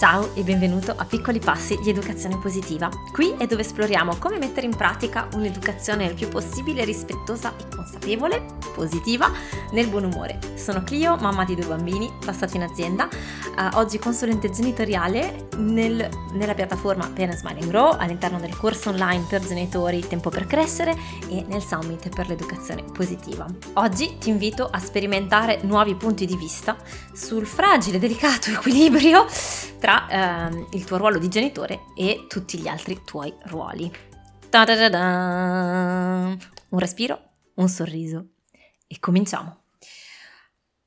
Ciao e benvenuto a Piccoli Passi di Educazione Positiva. Qui è dove esploriamo come mettere in pratica un'educazione il più possibile rispettosa e consapevole, positiva, nel buon umore. Sono Clio, mamma di due bambini, passati in azienda, uh, oggi consulente genitoriale nel, nella piattaforma Pen Smiling Grow, all'interno del corso online per genitori Tempo per Crescere e nel Summit per l'Educazione Positiva. Oggi ti invito a sperimentare nuovi punti di vista sul fragile, delicato equilibrio tra ehm, il tuo ruolo di genitore e tutti gli altri tuoi ruoli. Ta-da-da-da! Un respiro, un sorriso e cominciamo.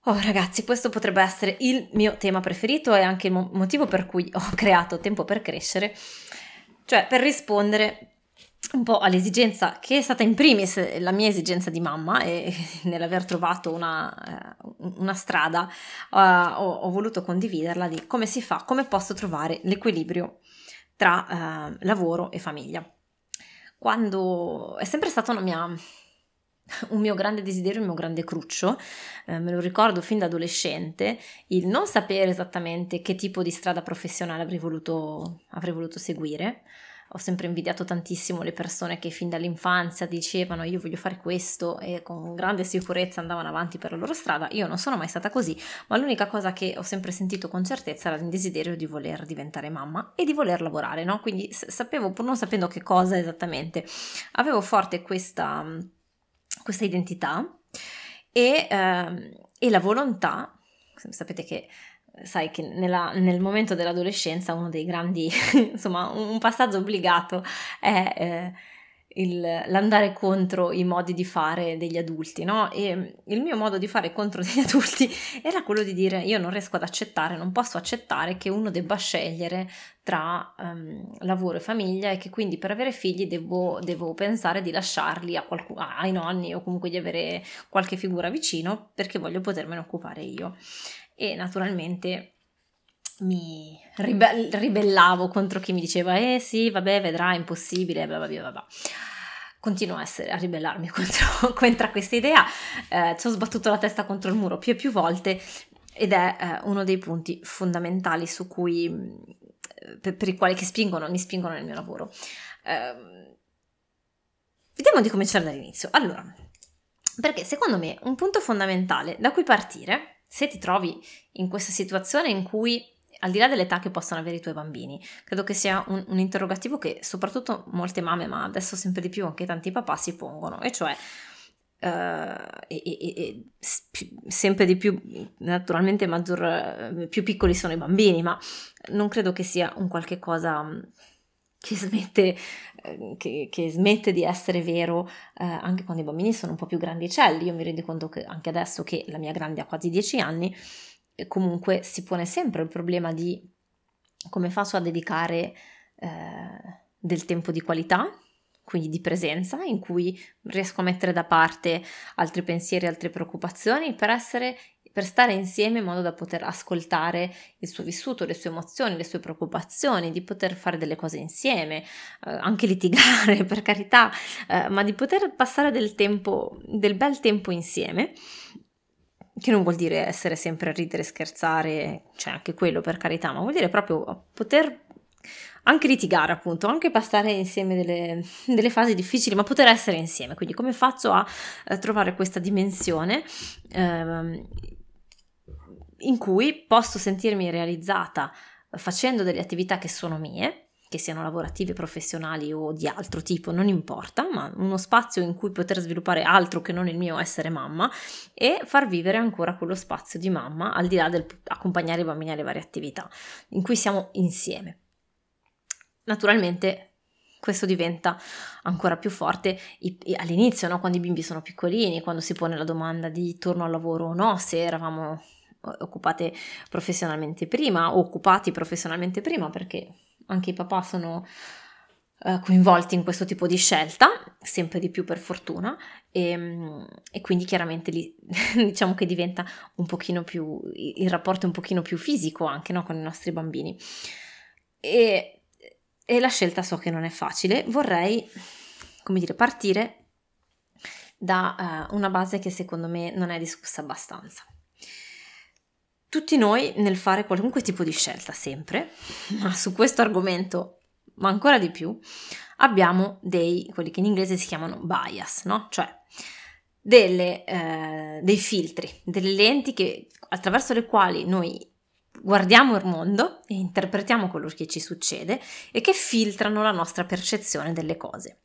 Oh ragazzi, questo potrebbe essere il mio tema preferito e anche il motivo per cui ho creato Tempo per Crescere, cioè per rispondere un po' all'esigenza che è stata in primis la mia esigenza di mamma e nell'aver trovato una, eh, una strada uh, ho, ho, voluto condividerla di come si fa, come posso trovare l'equilibrio tra uh, lavoro e famiglia. Quando è sempre stato mia, un mio grande desiderio, un mio grande cruccio, eh, me lo ricordo fin da adolescente, il non sapere esattamente che tipo di strada professionale avrei voluto, avrei voluto seguire ho sempre invidiato tantissimo le persone che fin dall'infanzia dicevano io voglio fare questo e con grande sicurezza andavano avanti per la loro strada. Io non sono mai stata così, ma l'unica cosa che ho sempre sentito con certezza era il desiderio di voler diventare mamma e di voler lavorare, no? Quindi sapevo, pur non sapendo che cosa esattamente, avevo forte questa, questa identità e, eh, e la volontà, sapete che sai che nella, nel momento dell'adolescenza uno dei grandi, insomma, un passaggio obbligato è eh, il, l'andare contro i modi di fare degli adulti, no? E il mio modo di fare contro degli adulti era quello di dire io non riesco ad accettare, non posso accettare che uno debba scegliere tra um, lavoro e famiglia e che quindi per avere figli devo, devo pensare di lasciarli qualcuno, ai nonni o comunque di avere qualche figura vicino perché voglio potermene occupare io e naturalmente mi ribe- ribellavo contro chi mi diceva eh sì vabbè vedrai impossibile bla bla bla continuo a, essere, a ribellarmi contro, contro questa idea. Eh, ci ho sbattuto la testa contro il muro più e più volte ed è eh, uno dei punti fondamentali su cui eh, per, per, i quali che spingono, mi spingono nel mio lavoro. Ehm, vediamo di cominciare dall'inizio. Allora perché secondo me un punto fondamentale da cui partire se ti trovi in questa situazione in cui al di là dell'età che possono avere i tuoi bambini, credo che sia un, un interrogativo che soprattutto molte mamme, ma adesso sempre di più anche tanti papà si pongono, e cioè Uh, e, e, e, sempre di più, naturalmente maggior, più piccoli sono i bambini, ma non credo che sia un qualche cosa che smette, eh, che, che smette di essere vero eh, anche quando i bambini sono un po' più grandicelli. Io mi rendo conto che anche adesso che la mia grande ha quasi 10 anni, eh, comunque si pone sempre il problema di come faccio a dedicare eh, del tempo di qualità, quindi di presenza, in cui riesco a mettere da parte altri pensieri, altre preoccupazioni per essere per stare insieme in modo da poter ascoltare il suo vissuto, le sue emozioni, le sue preoccupazioni, di poter fare delle cose insieme, eh, anche litigare per carità, eh, ma di poter passare del tempo, del bel tempo insieme che non vuol dire essere sempre a ridere, scherzare, cioè anche quello per carità, ma vuol dire proprio poter anche litigare appunto, anche passare insieme delle, delle, fasi difficili, ma poter essere insieme. Quindi come faccio a eh, trovare questa dimensione eh, in cui posso sentirmi realizzata facendo delle attività che sono mie, che siano lavorative, professionali o di altro tipo, non importa, ma uno spazio in cui poter sviluppare altro che non il mio essere mamma e far vivere ancora quello spazio di mamma al di là del accompagnare i bambini alle varie attività, in cui siamo insieme. Naturalmente questo diventa ancora più forte all'inizio, no? quando i bimbi sono piccolini, quando si pone la domanda di torno al lavoro o no, se eravamo occupate professionalmente prima occupati professionalmente prima perché anche i papà sono uh, coinvolti in questo tipo di scelta, sempre di più per fortuna e, e quindi chiaramente lì diciamo che diventa un pochino più, il rapporto è un pochino più fisico anche no, con i nostri bambini. E, e la scelta so che non è facile, vorrei come dire partire da uh, una base che secondo me non è discussa abbastanza tutti noi nel fare qualunque tipo di scelta, sempre, ma su questo argomento, ma ancora di più, abbiamo dei, quelli che in inglese si chiamano bias, no? Cioè delle, eh, dei filtri, delle lenti che, attraverso le quali noi guardiamo il mondo e interpretiamo quello che ci succede e che filtrano la nostra percezione delle cose.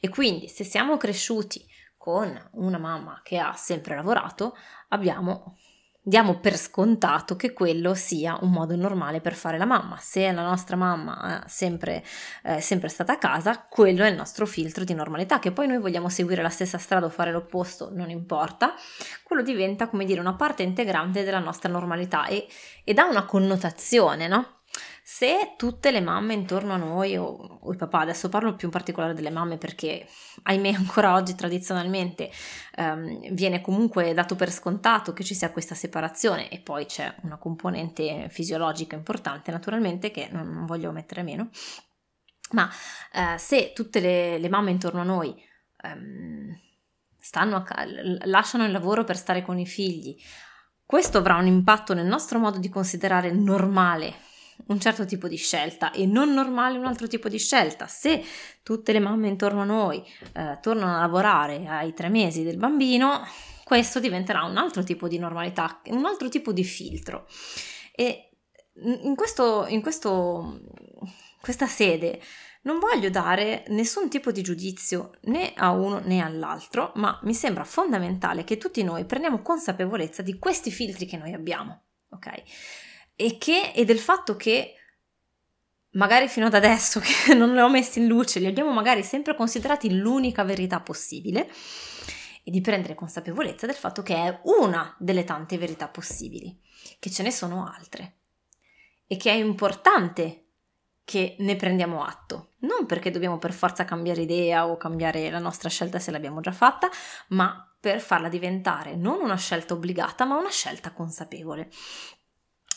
E quindi se siamo cresciuti con una mamma che ha sempre lavorato, abbiamo diamo per scontato che quello sia un modo normale per fare la mamma. Se la nostra mamma è sempre, eh, sempre stata a casa, quello è il nostro filtro di normalità. Che poi noi vogliamo seguire la stessa strada o fare l'opposto, non importa, quello diventa come dire una parte integrante della nostra normalità e, ed ha una connotazione, no? Se tutte le mamme intorno a noi, o, o, il papà, adesso parlo più in particolare delle mamme perché ahimè ancora oggi tradizionalmente um, viene comunque dato per scontato che ci sia questa separazione e poi c'è una componente fisiologica importante naturalmente che non, non voglio mettere meno, ma uh, se tutte le, le, mamme intorno a noi stanno a, lasciano il lavoro per stare con i figli, questo avrà un impatto nel nostro modo di considerare normale un certo tipo di scelta e non normale un altro tipo di scelta. Se tutte le mamme intorno a noi eh, tornano a lavorare ai tre mesi del bambino, questo diventerà un altro tipo di normalità, un altro tipo di filtro. E in, questo, in questo, questa sede non voglio dare nessun tipo di giudizio né a uno né all'altro, ma mi sembra fondamentale che tutti noi prendiamo consapevolezza di questi filtri che noi abbiamo, ok? E, che, e del fatto che magari fino ad adesso che non li ho messi in luce, li abbiamo magari sempre considerati l'unica verità possibile e di prendere consapevolezza del fatto che è una delle tante verità possibili, che ce ne sono altre e che è importante che ne prendiamo atto, non perché dobbiamo per forza cambiare idea o cambiare la nostra scelta se l'abbiamo già fatta, ma per farla diventare non una scelta obbligata, ma una scelta consapevole.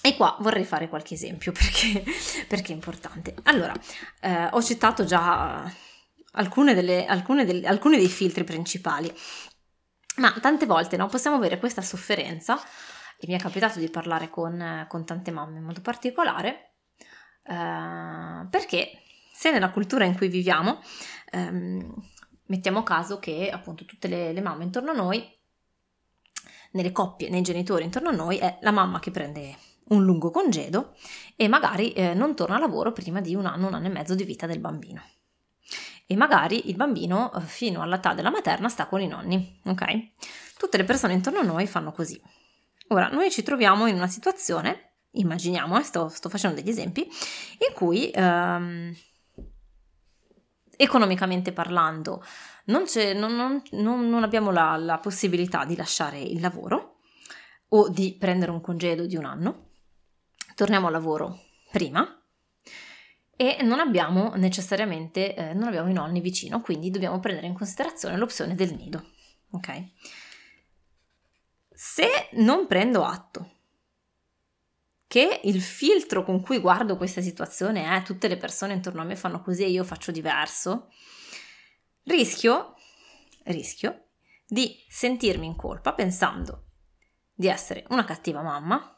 E qua vorrei fare qualche esempio perché, perché è importante. Allora, eh, ho citato già alcune delle, alcune delle, alcuni dei filtri principali, ma tante volte no, possiamo avere questa sofferenza, e mi è capitato di parlare con, con tante mamme in modo particolare, eh, perché se nella cultura in cui viviamo ehm, mettiamo caso che appunto tutte le, le mamme intorno a noi, nelle coppie, nei genitori intorno a noi, è la mamma che prende un lungo congedo e magari eh, non torna a lavoro prima di un anno, un anno e mezzo di vita del bambino. E magari il bambino eh, fino all'età della materna sta con i nonni, ok? Tutte le persone intorno a noi fanno così. Ora, noi ci troviamo in una situazione, immaginiamo, eh, sto, sto, facendo degli esempi, in cui ehm, economicamente parlando non, non, non, non abbiamo la, la possibilità di lasciare il lavoro o di prendere un congedo di un anno torniamo al lavoro prima e non abbiamo necessariamente eh, non abbiamo i nonni vicino, quindi dobbiamo prendere in considerazione l'opzione del nido. Ok? Se non prendo atto che il filtro con cui guardo questa situazione è tutte le persone intorno a me fanno così e io faccio diverso, rischio, rischio di sentirmi in colpa pensando di essere una cattiva mamma,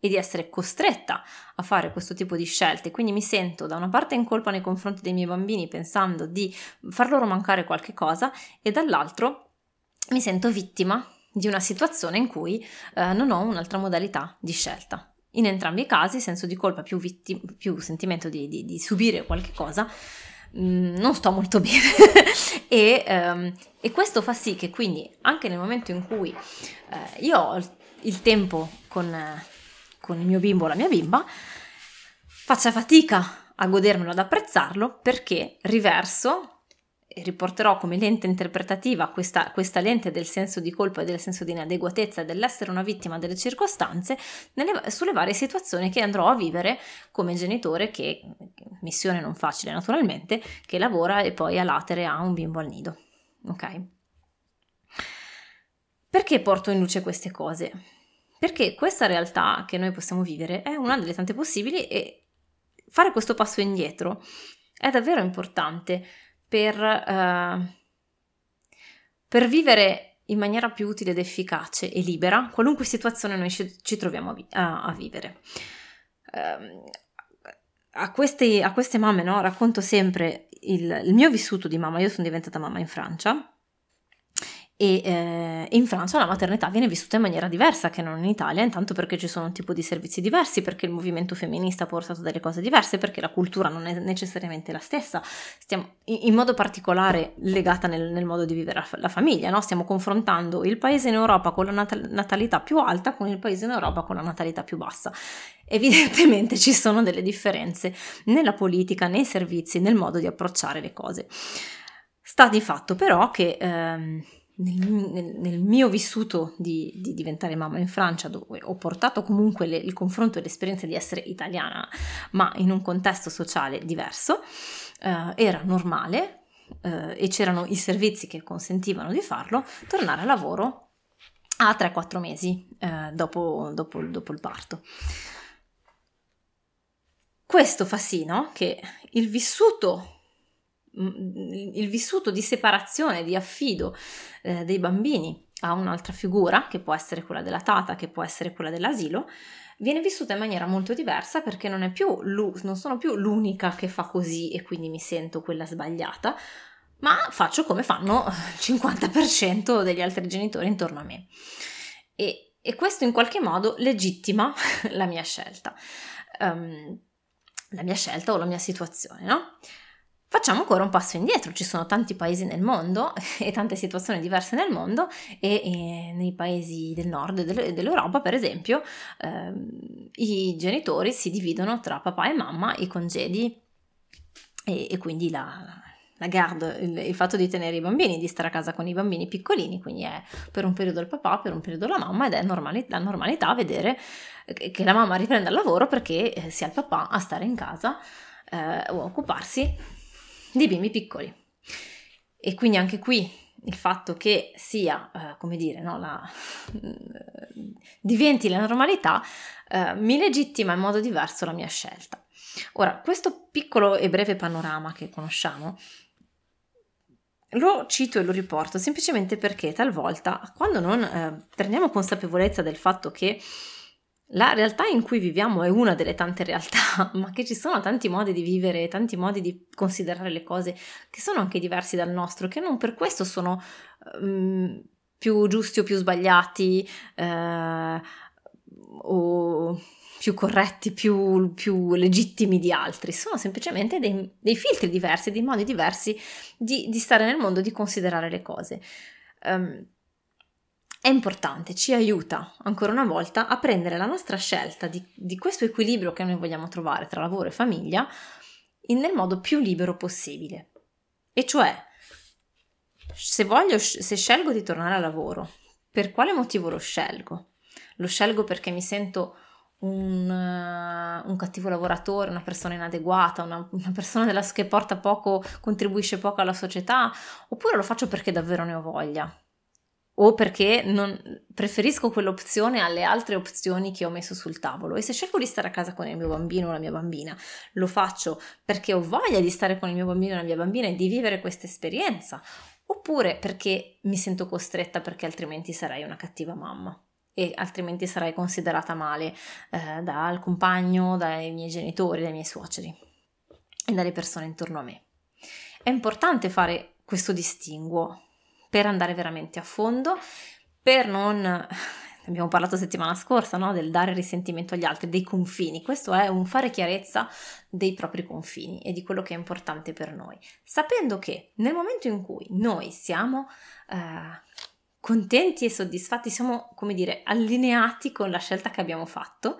e di essere costretta a fare questo tipo di scelte. Quindi mi sento da una parte in colpa nei confronti dei miei bambini pensando di far loro mancare qualche cosa e dall'altro mi sento vittima di una situazione in cui eh, non ho un'altra modalità di scelta. In entrambi i casi senso di colpa più, vitti- più sentimento di, di, di, subire qualche cosa, mh, mm, non sto molto bene e, um, e, questo fa sì che quindi anche nel momento in cui eh, io ho il tempo con, con il mio bimbo o la mia bimba, faccia fatica a godermelo, ad apprezzarlo, perché riverso riporterò come lente interpretativa questa, questa, lente del senso di colpa e del senso di inadeguatezza dell'essere una vittima delle circostanze nelle, sulle varie situazioni che andrò a vivere come genitore che, missione non facile naturalmente, che lavora e poi a latere ha un bimbo al nido. Ok? Perché porto in luce queste cose? Perché questa realtà che noi possiamo vivere è una delle tante possibili e fare questo passo indietro è davvero importante per, uh, per vivere in maniera più utile ed efficace e libera qualunque situazione noi ci, troviamo a, vi- a, a vivere. Um, a, queste, a, queste, mamme no, racconto sempre il, il mio vissuto di mamma. Io sono diventata mamma in Francia e eh, in Francia la maternità viene vissuta in maniera diversa che non in Italia, intanto perché ci sono un tipo di servizi diversi, perché il movimento femminista ha portato delle cose diverse, perché la cultura non è necessariamente la stessa, stiamo in modo particolare legata nel, nel modo di vivere la, la famiglia, no? stiamo confrontando il paese in Europa con la nat- natalità più alta con il paese in Europa con la natalità più bassa. Evidentemente ci sono delle differenze nella politica, nei servizi, nel modo di approcciare le cose. Sta di fatto però che... Ehm, nel, nel, mio vissuto di, di, diventare mamma in Francia, dove ho portato comunque le, il confronto e l'esperienza di essere italiana, ma in un contesto sociale diverso, eh, era normale eh, e c'erano i servizi che consentivano di farlo, tornare a lavoro a 3-4 mesi eh, dopo, dopo, dopo il parto. Questo fa sì no? che il vissuto il vissuto di separazione, di affido eh, dei bambini a un'altra figura, che può essere quella della tata, che può essere quella dell'asilo, viene vissuta in maniera molto diversa perché non, più, non sono più l'unica che fa così e quindi mi sento quella sbagliata, ma faccio come fanno il 50% degli altri genitori intorno a me. E, e questo in qualche modo legittima la mia scelta. Um, la mia scelta o la mia situazione, no? Facciamo ancora un passo indietro, ci sono tanti paesi nel mondo e tante situazioni diverse nel mondo e, e nei paesi del nord dell'Europa, per esempio, ehm, i genitori si dividono tra papà e mamma i congedi e, e quindi la, la garde, il, il, fatto di tenere i bambini, di stare a casa con i bambini piccolini, quindi è per un periodo il papà, per un periodo la mamma ed è normali, la normalità vedere che la mamma riprenda il lavoro perché eh, sia il papà a stare in casa eh, o a occuparsi di bimbi piccoli. E quindi anche qui il fatto che sia, eh, come dire, no, la, diventi la normalità, eh, mi legittima in modo diverso la mia scelta. Ora, questo piccolo e breve panorama che conosciamo, lo cito e lo riporto semplicemente perché talvolta, quando non eh, prendiamo consapevolezza del fatto che la realtà in cui viviamo è una delle tante realtà, ma che ci sono tanti modi di vivere, tanti modi di considerare le cose che sono anche diversi dal nostro, che non per questo sono um, più giusti o più sbagliati eh, o più corretti, più, più, legittimi di altri, sono semplicemente dei, dei filtri diversi, dei modi diversi di, di, stare nel mondo, di considerare le cose. Um, è importante, ci aiuta ancora una volta a prendere la nostra scelta di, di questo equilibrio che noi vogliamo trovare tra lavoro e famiglia nel modo più libero possibile. E cioè, se, voglio, se scelgo di tornare al lavoro, per quale motivo lo scelgo? Lo scelgo perché mi sento un, uh, un, cattivo lavoratore, una persona inadeguata, una, una persona della, che porta poco, contribuisce poco alla società, oppure lo faccio perché davvero ne ho voglia o perché non, preferisco quell'opzione alle altre opzioni che ho messo sul tavolo e se scelgo di stare a casa con il mio bambino o la mia bambina lo faccio perché ho voglia di stare con il mio bambino o la mia bambina e di vivere questa esperienza oppure perché mi sento costretta perché altrimenti sarei una cattiva mamma e altrimenti sarei considerata male eh, dal compagno, dai miei genitori, dai miei suoceri e dalle persone intorno a me. È importante fare questo distinguo per andare veramente a fondo, per non abbiamo parlato settimana scorsa, no? del dare risentimento agli altri, dei confini. Questo è un fare chiarezza dei propri confini e di quello che è importante per noi, sapendo che nel momento in cui noi siamo eh, contenti e soddisfatti, siamo, come dire, allineati con la scelta che abbiamo fatto,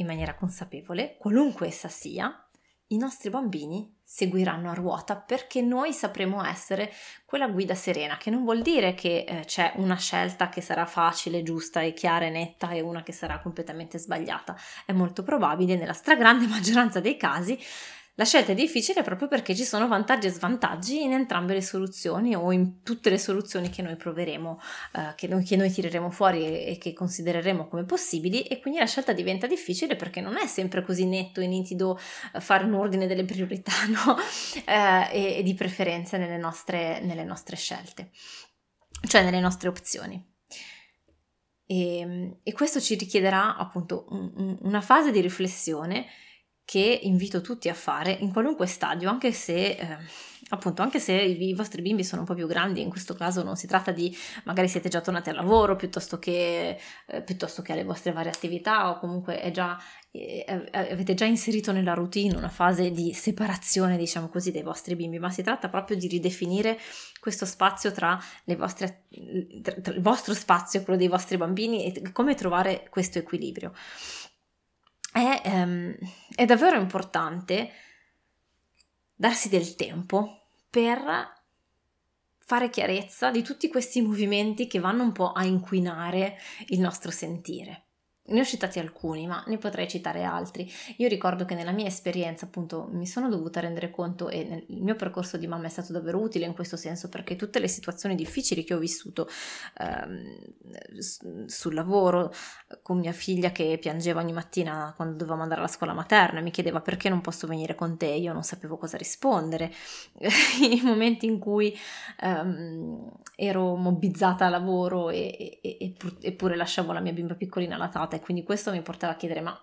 in maniera consapevole, qualunque essa sia, i nostri bambini seguiranno a ruota perché noi sapremo essere quella guida serena, che non vuol dire che eh, c'è una scelta che sarà facile, giusta e chiara e netta e una che sarà completamente sbagliata. È molto probabile nella stragrande maggioranza dei casi la scelta è difficile proprio perché ci sono vantaggi e svantaggi in entrambe le soluzioni o in tutte le soluzioni che noi proveremo, eh, che, noi, che, noi, tireremo fuori e, che considereremo come possibili e quindi la scelta diventa difficile perché non è sempre così netto e nitido eh, fare un ordine delle priorità no? eh, e, e, di preferenze nelle nostre, nelle nostre scelte. cioè nelle nostre opzioni. E, e questo ci richiederà appunto un, un, una fase di riflessione che invito tutti a fare in qualunque stadio, anche se, eh, appunto, anche se i, i, vostri bimbi sono un po' più grandi, in questo caso non si tratta di magari siete già tornati al lavoro piuttosto che, eh, piuttosto che alle vostre varie attività o comunque già, eh, avete già inserito nella routine una fase di separazione, diciamo così, dei vostri bimbi, ma si tratta proprio di ridefinire questo spazio tra, vostre, tra il vostro spazio e quello dei vostri bambini e come trovare questo equilibrio è, ehm, è davvero importante darsi del tempo per fare chiarezza di tutti questi movimenti che vanno un po' a inquinare il nostro sentire. Ne ho citati alcuni, ma ne potrei citare altri. Io ricordo che nella mia esperienza, appunto, mi sono dovuta rendere conto e nel, il mio percorso di mamma è stato davvero utile in questo senso perché tutte le situazioni difficili che ho vissuto ehm, sul lavoro, con mia figlia che piangeva ogni mattina quando dovevamo andare alla scuola materna, mi chiedeva perché non posso venire con te, io non sapevo cosa rispondere. I momenti in cui ehm, ero mobbizzata a lavoro e, e, e, eppure lasciavo la mia bimba piccolina allattata e quindi questo mi portava a chiedere ma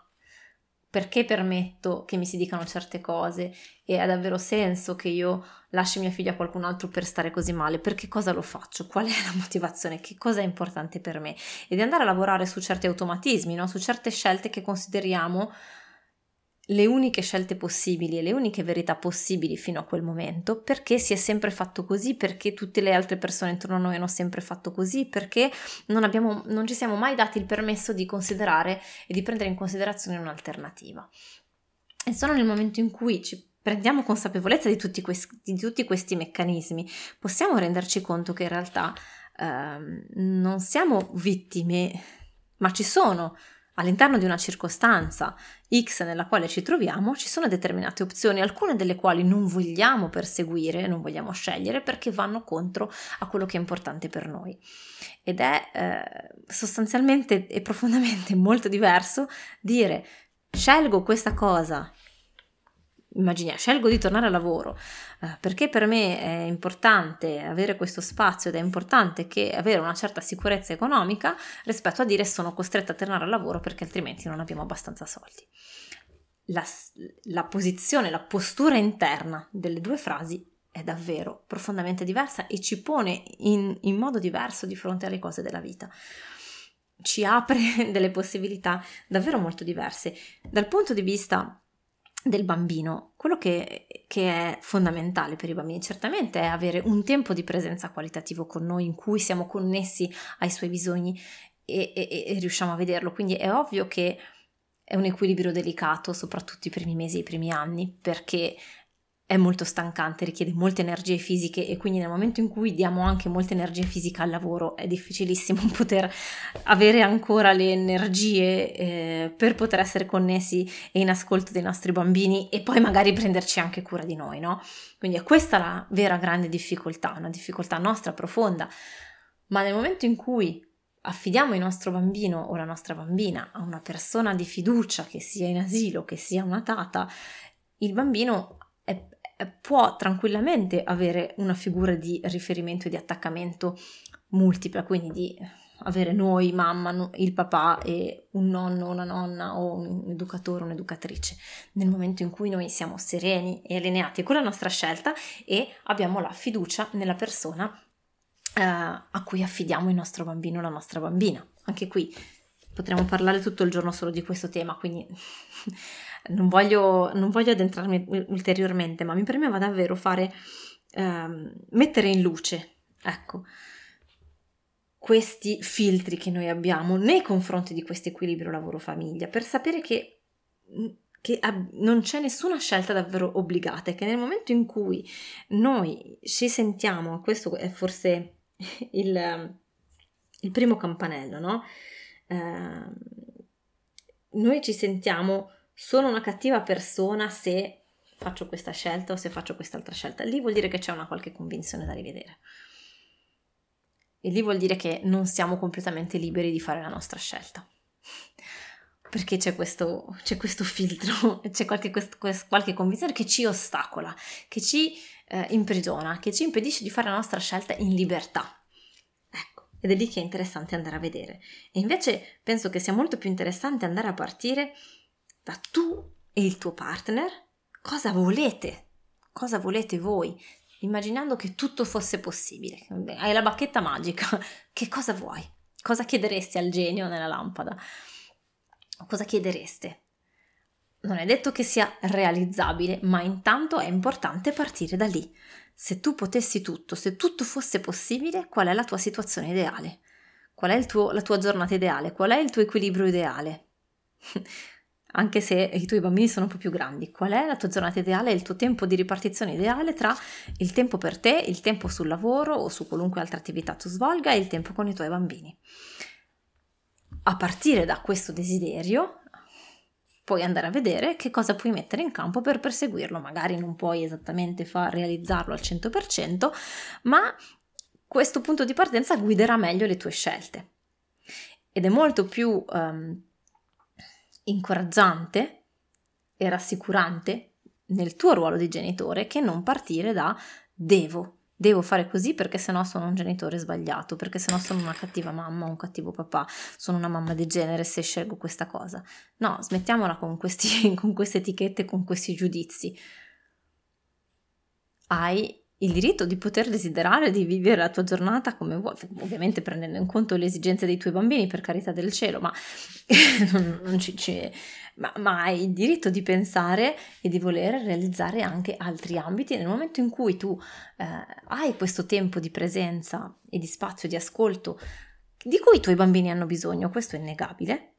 perché permetto che mi si dicano certe cose e ha davvero senso che io lasci mia figlia a qualcun altro per stare così male? Perché cosa lo faccio? Qual è la motivazione? Che cosa è importante per me? E di andare a lavorare su certi automatismi, no? su certe scelte che consideriamo le uniche scelte possibili e le uniche verità possibili fino a quel momento, perché si è sempre fatto così, perché tutte le altre persone intorno a noi hanno sempre fatto così, perché non, abbiamo, non ci siamo mai dati il permesso di considerare e di prendere in considerazione un'alternativa. E solo nel momento in cui ci prendiamo consapevolezza di tutti, questi, di tutti questi meccanismi, possiamo renderci conto che in realtà ehm, non siamo vittime, ma ci sono All'interno di una circostanza X nella quale ci troviamo ci sono determinate opzioni, alcune delle quali non vogliamo perseguire, non vogliamo scegliere perché vanno contro a quello che è importante per noi. Ed è eh, sostanzialmente e profondamente molto diverso dire scelgo questa cosa immaginiamo, scelgo di tornare al lavoro eh, perché per me è importante avere questo spazio ed è importante che avere una certa sicurezza economica rispetto a dire sono costretta a tornare al lavoro perché altrimenti non abbiamo abbastanza soldi. La, la posizione, la postura interna delle due frasi è davvero profondamente diversa e ci pone in, in modo diverso di fronte alle cose della vita ci apre delle possibilità davvero molto diverse. Dal punto di vista del bambino, quello che, che, è fondamentale per i bambini certamente è avere un tempo di presenza qualitativo con noi in cui siamo connessi ai suoi bisogni e, e, e riusciamo a vederlo, quindi è ovvio che è un equilibrio delicato, soprattutto i primi mesi e i primi anni, perché è molto stancante, richiede molte energie fisiche e quindi nel momento in cui diamo anche molta energia fisica al lavoro è difficilissimo poter avere ancora le energie eh, per poter essere connessi e in ascolto dei nostri bambini e poi magari prenderci anche cura di noi, no? Quindi è questa la vera grande difficoltà, una difficoltà nostra profonda, ma nel momento in cui affidiamo il nostro bambino o la nostra bambina a una persona di fiducia, che sia in asilo, che sia una tata, il bambino è, può tranquillamente avere una figura di riferimento e di attaccamento multipla, quindi di avere noi, mamma, il papà e un nonno, una nonna o un educatore, un'educatrice, nel momento in cui noi siamo sereni e allineati con la nostra scelta e abbiamo la fiducia nella persona eh, a cui affidiamo il nostro bambino o la nostra bambina. Anche qui potremmo parlare tutto il giorno solo di questo tema, quindi non voglio, non voglio addentrarmi ulteriormente, ma mi premeva davvero fare, ehm, mettere in luce, ecco, questi filtri che noi abbiamo nei confronti di questo equilibrio lavoro-famiglia, per sapere che, che non c'è nessuna scelta davvero obbligata e che nel momento in cui noi ci sentiamo, questo è forse il, il primo campanello, no? Eh, noi ci sentiamo sono una cattiva persona se faccio questa scelta o se faccio quest'altra scelta. Lì vuol dire che c'è una qualche convinzione da rivedere. E lì vuol dire che non siamo completamente liberi di fare la nostra scelta. Perché c'è questo, c'è questo filtro, c'è qualche, questo, qualche, convinzione che ci ostacola, che ci eh, imprigiona, che ci impedisce di fare la nostra scelta in libertà. ed è lì che è interessante andare a vedere. E invece penso che sia molto più interessante andare a partire da tu e il tuo partner cosa volete, cosa volete voi, immaginando che tutto fosse possibile. Hai la bacchetta magica, che cosa vuoi? Cosa chiederesti al genio nella lampada? Cosa chiedereste? Non è detto che sia realizzabile, ma intanto è importante partire da lì. Se tu potessi tutto, se tutto fosse possibile, qual è la tua situazione ideale? Qual è tuo, la tua giornata ideale? Qual è il tuo equilibrio ideale? Anche se i tuoi bambini sono un po' più grandi, qual è la tua giornata ideale, il tuo tempo di ripartizione ideale tra il tempo per te, il tempo sul lavoro o su qualunque altra attività tu svolga e il tempo con i tuoi bambini? A partire da questo desiderio, puoi andare a vedere che cosa puoi mettere in campo per perseguirlo. Magari non puoi esattamente far realizzarlo al 100%, ma questo punto di partenza guiderà meglio le tue scelte. Ed è molto più um, incoraggiante e rassicurante nel tuo ruolo di genitore che non partire da devo devo fare così perché sennò sono un genitore sbagliato, perché sennò sono una cattiva mamma, un cattivo papà, sono una mamma degenere se scelgo questa cosa. No, smettiamola con, questi, con queste etichette, con questi giudizi. Hai il diritto di poter desiderare di vivere la tua giornata come vuoi, ovviamente prendendo in conto le esigenze dei tuoi bambini, per carità del cielo, ma ci, ci, ma, ma hai il diritto di pensare e di voler realizzare anche altri ambiti nel momento in cui tu eh, hai questo tempo di presenza e di spazio di ascolto di cui i tuoi bambini hanno bisogno, questo è innegabile.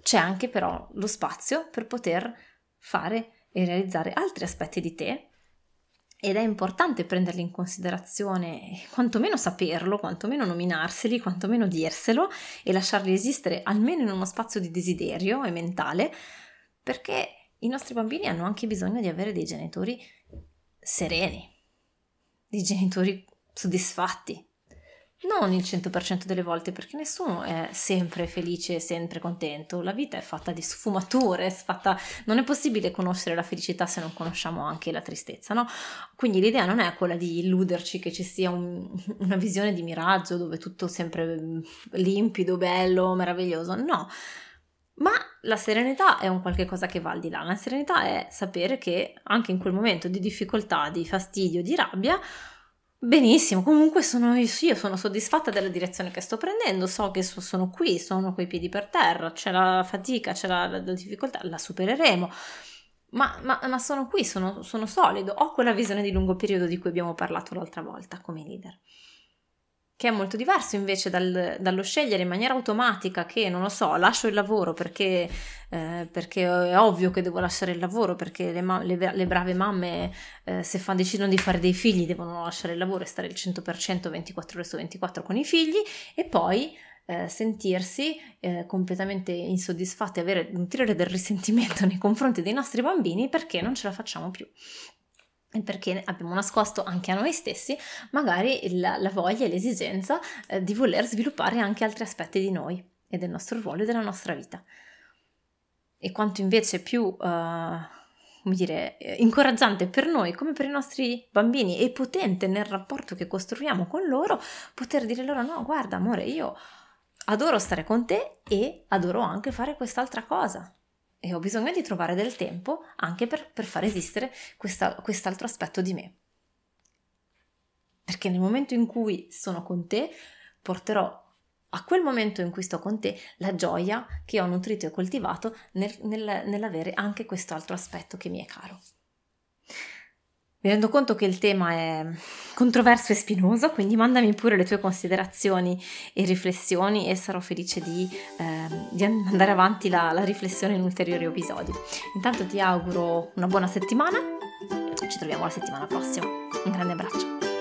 C'è anche però lo spazio per poter fare e realizzare altri aspetti di te ed è importante prenderli in considerazione, quantomeno saperlo, quantomeno nominarseli, quantomeno dirselo e lasciarli esistere almeno in uno spazio di desiderio e mentale, perché i nostri bambini hanno anche bisogno di avere dei genitori sereni, dei genitori soddisfatti, non il 100% delle volte, perché nessuno è sempre felice, sempre contento. La vita è fatta di sfumature, è fatta... non è possibile conoscere la felicità se non conosciamo anche la tristezza, no? Quindi l'idea non è quella di illuderci che ci sia un, una visione di miraggio dove tutto è sempre mm, limpido, bello, meraviglioso. No. Ma la serenità è un qualche cosa che va al di là. La serenità è sapere che anche in quel momento di difficoltà, di fastidio, di rabbia, Benissimo, comunque sono, io sono soddisfatta della direzione che sto prendendo, so che sono qui, sono coi piedi per terra, c'è la fatica, c'è la, la, la difficoltà, la supereremo, ma, ma, ma sono qui, sono, sono solido, ho quella visione di lungo periodo di cui abbiamo parlato l'altra volta come leader che è molto diverso invece dal, dallo scegliere in maniera automatica che, non lo so, lascio il lavoro perché, eh, perché è ovvio che devo lasciare il lavoro, perché le, ma- le, le brave mamme eh, se fa, decidono di fare dei figli devono lasciare il lavoro e stare il 100% 24 ore su 24 con i figli e poi eh, sentirsi eh, completamente insoddisfatti, avere, nutrire del risentimento nei confronti dei nostri bambini perché non ce la facciamo più perché abbiamo nascosto anche a noi stessi magari la, la voglia e l'esigenza eh, di voler sviluppare anche altri aspetti di noi e del nostro ruolo e della nostra vita. E quanto invece più, uh, come dire, incoraggiante per noi come per i nostri bambini e potente nel rapporto che costruiamo con loro, poter dire loro no, guarda amore, io adoro stare con te e adoro anche fare quest'altra cosa e ho bisogno di trovare del tempo anche per, per far esistere questa, quest'altro aspetto di me. Perché nel momento in cui sono con te, porterò a quel momento in cui sto con te la gioia che ho nutrito e coltivato nel, nel, nell'avere anche quest'altro aspetto che mi è caro. Mi rendo conto che il tema è controverso e spinoso, quindi mandami pure le tue considerazioni e riflessioni e sarò felice di, eh, di andare avanti la, la riflessione in ulteriori episodi. Intanto ti auguro una buona settimana, ci troviamo la settimana prossima. Un grande abbraccio.